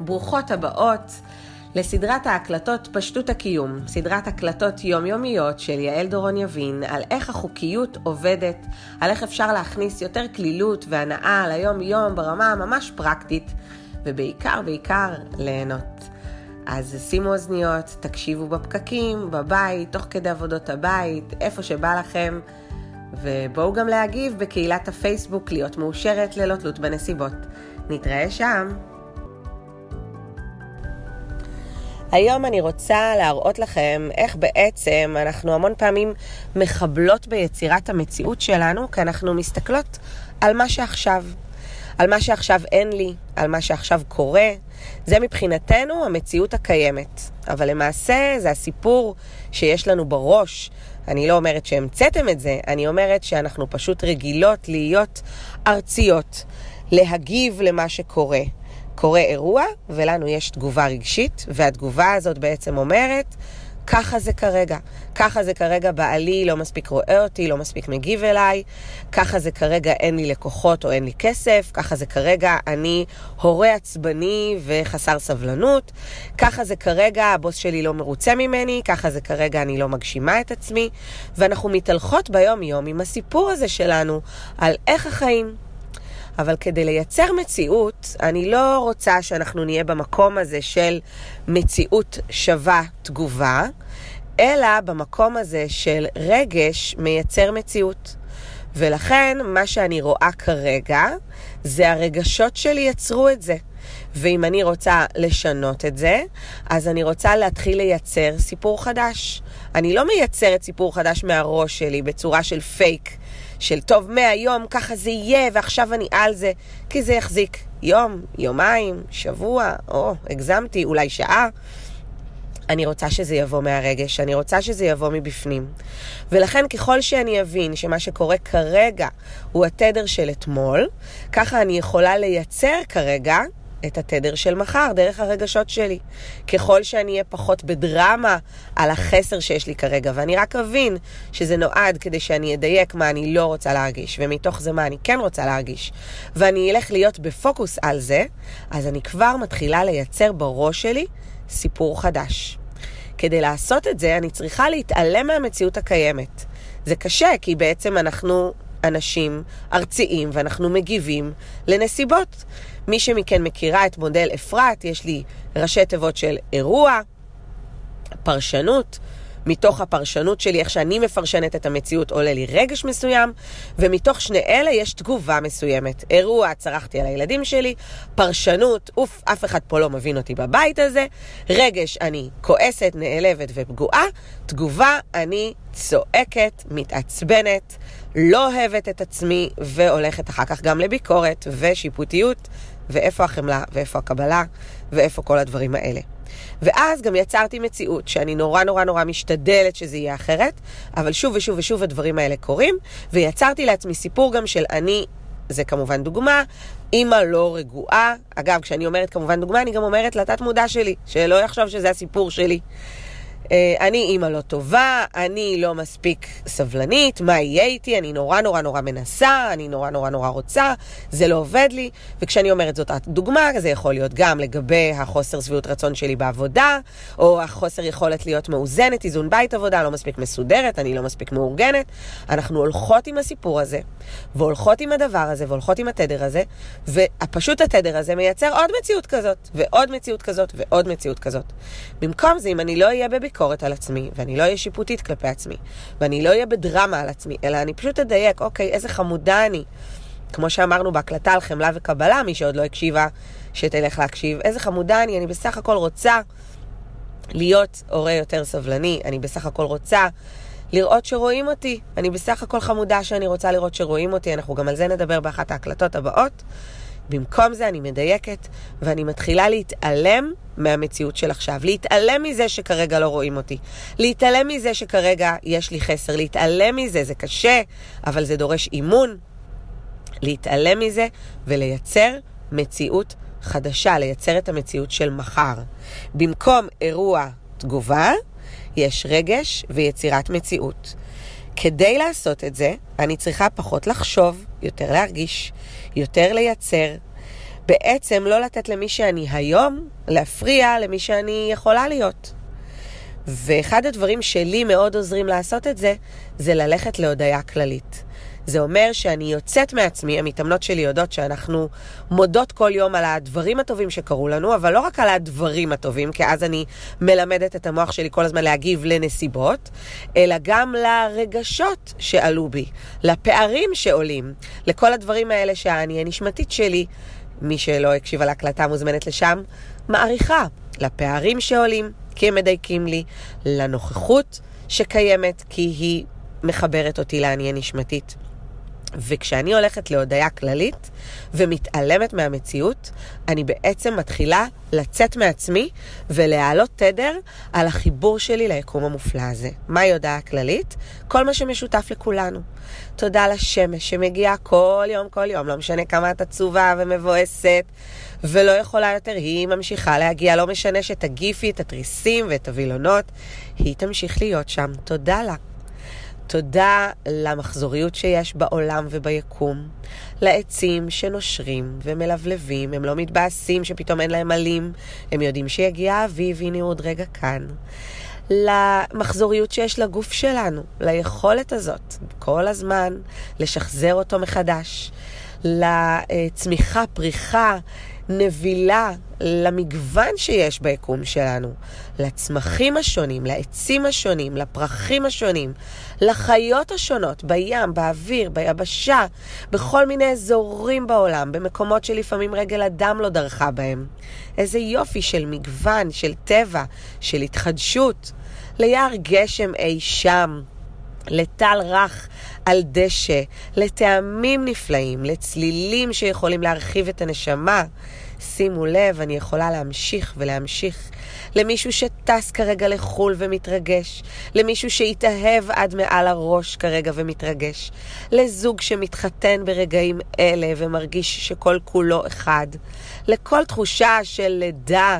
ברוכות הבאות לסדרת ההקלטות פשטות הקיום, סדרת הקלטות יומיומיות של יעל דורון יבין על איך החוקיות עובדת, על איך אפשר להכניס יותר כלילות והנאה ליום-יום ברמה ממש פרקטית, ובעיקר בעיקר ליהנות. אז שימו אוזניות, תקשיבו בפקקים, בבית, תוך כדי עבודות הבית, איפה שבא לכם, ובואו גם להגיב בקהילת הפייסבוק להיות מאושרת ללא תלות בנסיבות. נתראה שם. היום אני רוצה להראות לכם איך בעצם אנחנו המון פעמים מחבלות ביצירת המציאות שלנו, כי אנחנו מסתכלות על מה שעכשיו. על מה שעכשיו אין לי, על מה שעכשיו קורה. זה מבחינתנו המציאות הקיימת. אבל למעשה זה הסיפור שיש לנו בראש. אני לא אומרת שהמצאתם את זה, אני אומרת שאנחנו פשוט רגילות להיות ארציות, להגיב למה שקורה. קורה אירוע, ולנו יש תגובה רגשית, והתגובה הזאת בעצם אומרת, ככה זה כרגע. ככה זה כרגע בעלי לא מספיק רואה אותי, לא מספיק מגיב אליי, ככה זה כרגע אין לי לקוחות או אין לי כסף, ככה זה כרגע אני הורה עצבני וחסר סבלנות, ככה זה כרגע הבוס שלי לא מרוצה ממני, ככה זה כרגע אני לא מגשימה את עצמי, ואנחנו מתהלכות ביום-יום עם הסיפור הזה שלנו על איך החיים. אבל כדי לייצר מציאות, אני לא רוצה שאנחנו נהיה במקום הזה של מציאות שווה תגובה, אלא במקום הזה של רגש מייצר מציאות. ולכן, מה שאני רואה כרגע, זה הרגשות שלי יצרו את זה. ואם אני רוצה לשנות את זה, אז אני רוצה להתחיל לייצר סיפור חדש. אני לא מייצרת סיפור חדש מהראש שלי בצורה של פייק, של טוב, מהיום ככה זה יהיה, ועכשיו אני על זה, כי זה יחזיק יום, יומיים, שבוע, או הגזמתי, אולי שעה. אני רוצה שזה יבוא מהרגש, אני רוצה שזה יבוא מבפנים. ולכן ככל שאני אבין שמה שקורה כרגע הוא התדר של אתמול, ככה אני יכולה לייצר כרגע את התדר של מחר דרך הרגשות שלי. ככל שאני אהיה פחות בדרמה על החסר שיש לי כרגע, ואני רק אבין שזה נועד כדי שאני אדייק מה אני לא רוצה להרגיש, ומתוך זה מה אני כן רוצה להרגיש, ואני אלך להיות בפוקוס על זה, אז אני כבר מתחילה לייצר בראש שלי סיפור חדש. כדי לעשות את זה, אני צריכה להתעלם מהמציאות הקיימת. זה קשה, כי בעצם אנחנו אנשים ארציים ואנחנו מגיבים לנסיבות. מי שמכן מכירה את מודל אפרת, יש לי ראשי תיבות של אירוע, פרשנות, מתוך הפרשנות שלי, איך שאני מפרשנת את המציאות, עולה לי רגש מסוים, ומתוך שני אלה יש תגובה מסוימת. אירוע, צרחתי על הילדים שלי, פרשנות, אוף, אף אחד פה לא מבין אותי בבית הזה, רגש, אני כועסת, נעלבת ופגועה, תגובה, אני צועקת, מתעצבנת, לא אוהבת את עצמי, והולכת אחר כך גם לביקורת ושיפוטיות, ואיפה החמלה, ואיפה הקבלה, ואיפה כל הדברים האלה. ואז גם יצרתי מציאות שאני נורא נורא נורא משתדלת שזה יהיה אחרת, אבל שוב ושוב ושוב הדברים האלה קורים, ויצרתי לעצמי סיפור גם של אני, זה כמובן דוגמה, אימא לא רגועה. אגב, כשאני אומרת כמובן דוגמה, אני גם אומרת לתת מודע שלי, שלא יחשוב שזה הסיפור שלי. אה, אני אימא לא טובה, אני לא מספיק סבלנית, מה יהיה איתי? אני נורא נורא נורא מנסה, אני נורא נורא נורא רוצה, זה לא עובד לי. וכשאני אומרת זאת דוגמה, זה יכול להיות גם לגבי החוסר שביעות רצון שלי בעבודה, או החוסר יכולת להיות מאוזנת, איזון בית עבודה, לא מספיק מסודרת, אני לא מספיק מאורגנת. אנחנו הולכות עם הסיפור הזה, והולכות עם הדבר הזה, והולכות עם התדר הזה, ופשוט התדר הזה מייצר עוד מציאות כזאת, ועוד מציאות כזאת, ועוד מציאות כזאת. במקום זה, אם אני לא אהיה בביקורת, ביקורת על עצמי, ואני לא אהיה שיפוטית כלפי עצמי, ואני לא אהיה בדרמה על עצמי, אלא אני פשוט אדייק, אוקיי, איזה חמודה אני. כמו שאמרנו בהקלטה על חמלה וקבלה, מי שעוד לא הקשיבה, שתלך להקשיב. איזה חמודה אני, אני בסך הכל רוצה להיות הורה יותר סבלני, אני בסך הכל רוצה לראות שרואים אותי. אני בסך הכל חמודה שאני רוצה לראות שרואים אותי, אנחנו גם על זה נדבר באחת ההקלטות הבאות. במקום זה אני מדייקת, ואני מתחילה להתעלם מהמציאות של עכשיו. להתעלם מזה שכרגע לא רואים אותי. להתעלם מזה שכרגע יש לי חסר. להתעלם מזה, זה קשה, אבל זה דורש אימון. להתעלם מזה ולייצר מציאות חדשה, לייצר את המציאות של מחר. במקום אירוע תגובה, יש רגש ויצירת מציאות. כדי לעשות את זה, אני צריכה פחות לחשוב, יותר להרגיש, יותר לייצר, בעצם לא לתת למי שאני היום להפריע למי שאני יכולה להיות. ואחד הדברים שלי מאוד עוזרים לעשות את זה, זה ללכת להודיה כללית. זה אומר שאני יוצאת מעצמי, המתאמנות שלי יודעות שאנחנו מודות כל יום על הדברים הטובים שקרו לנו, אבל לא רק על הדברים הטובים, כי אז אני מלמדת את המוח שלי כל הזמן להגיב לנסיבות, אלא גם לרגשות שעלו בי, לפערים שעולים, לכל הדברים האלה שהאני הנשמתית שלי, מי שלא הקשיב על ההקלטה מוזמנת לשם, מעריכה, לפערים שעולים, כי הם מדייקים לי, לנוכחות שקיימת, כי היא מחברת אותי לאני הנשמתית. וכשאני הולכת להודיה כללית ומתעלמת מהמציאות, אני בעצם מתחילה לצאת מעצמי ולהעלות תדר על החיבור שלי ליקום המופלא הזה. מהי הודיה כללית? כל מה שמשותף לכולנו. תודה לשמש שמגיעה כל יום, כל יום, לא משנה כמה את עצובה ומבואסת ולא יכולה יותר, היא ממשיכה להגיע, לא משנה שתגיפי את התריסים ואת הווילונות, היא תמשיך להיות שם. תודה לה. תודה למחזוריות שיש בעולם וביקום, לעצים שנושרים ומלבלבים, הם לא מתבאסים שפתאום אין להם עלים, הם יודעים שיגיע האביב, הנה עוד רגע כאן. למחזוריות שיש לגוף שלנו, ליכולת הזאת, כל הזמן לשחזר אותו מחדש, לצמיחה, פריחה, נבילה למגוון שיש ביקום שלנו, לצמחים השונים, לעצים השונים, לפרחים השונים, לחיות השונות, בים, באוויר, ביבשה, בכל מיני אזורים בעולם, במקומות שלפעמים רגל אדם לא דרכה בהם. איזה יופי של מגוון, של טבע, של התחדשות. ליער גשם אי שם, לטל רך על דשא, לטעמים נפלאים, לצלילים שיכולים להרחיב את הנשמה. שימו לב, אני יכולה להמשיך ולהמשיך. למישהו שטס כרגע לחו"ל ומתרגש, למישהו שהתאהב עד מעל הראש כרגע ומתרגש, לזוג שמתחתן ברגעים אלה ומרגיש שכל כולו אחד, לכל תחושה של לידה,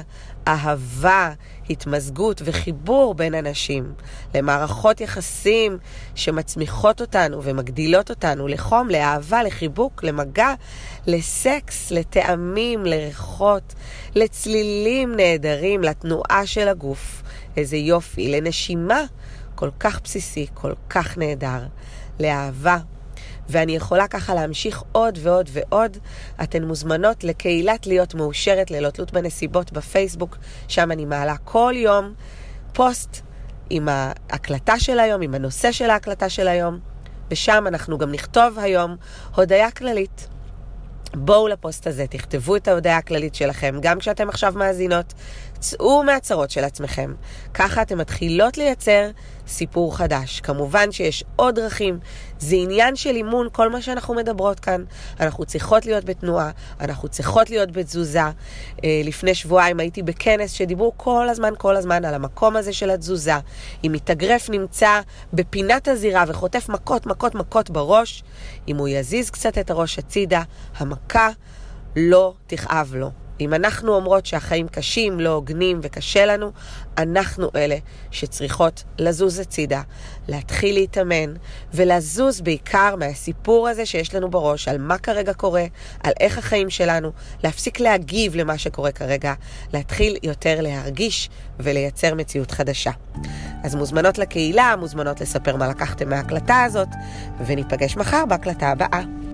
אהבה, התמזגות וחיבור בין אנשים, למערכות יחסים שמצמיחות אותנו ומגדילות אותנו לחום, לאהבה, לחיבוק, למגע, לסקס, לטעמים, לריחות, לצלילים נהדרים, לתנועה של הגוף. איזה יופי, לנשימה כל כך בסיסי, כל כך נהדר, לאהבה. ואני יכולה ככה להמשיך עוד ועוד ועוד. אתן מוזמנות לקהילת להיות מאושרת ללא תלות בנסיבות בפייסבוק, שם אני מעלה כל יום פוסט עם ההקלטה של היום, עם הנושא של ההקלטה של היום, ושם אנחנו גם נכתוב היום הודיה כללית. בואו לפוסט הזה, תכתבו את ההודעה הכללית שלכם, גם כשאתם עכשיו מאזינות, צאו מהצרות של עצמכם. ככה אתן מתחילות לייצר סיפור חדש. כמובן שיש עוד דרכים, זה עניין של אימון, כל מה שאנחנו מדברות כאן. אנחנו צריכות להיות בתנועה, אנחנו צריכות להיות בתזוזה. אה, לפני שבועיים הייתי בכנס שדיברו כל הזמן, כל הזמן על המקום הזה של התזוזה. אם מתאגרף נמצא בפינת הזירה וחוטף מכות, מכות, מכות בראש, אם הוא יזיז קצת את הראש הצידה, המכה לא תכאב לו. אם אנחנו אומרות שהחיים קשים, לא הוגנים וקשה לנו, אנחנו אלה שצריכות לזוז הצידה, להתחיל להתאמן ולזוז בעיקר מהסיפור הזה שיש לנו בראש על מה כרגע קורה, על איך החיים שלנו, להפסיק להגיב למה שקורה כרגע, להתחיל יותר להרגיש ולייצר מציאות חדשה. אז מוזמנות לקהילה, מוזמנות לספר מה לקחתם מההקלטה הזאת, וניפגש מחר בהקלטה הבאה.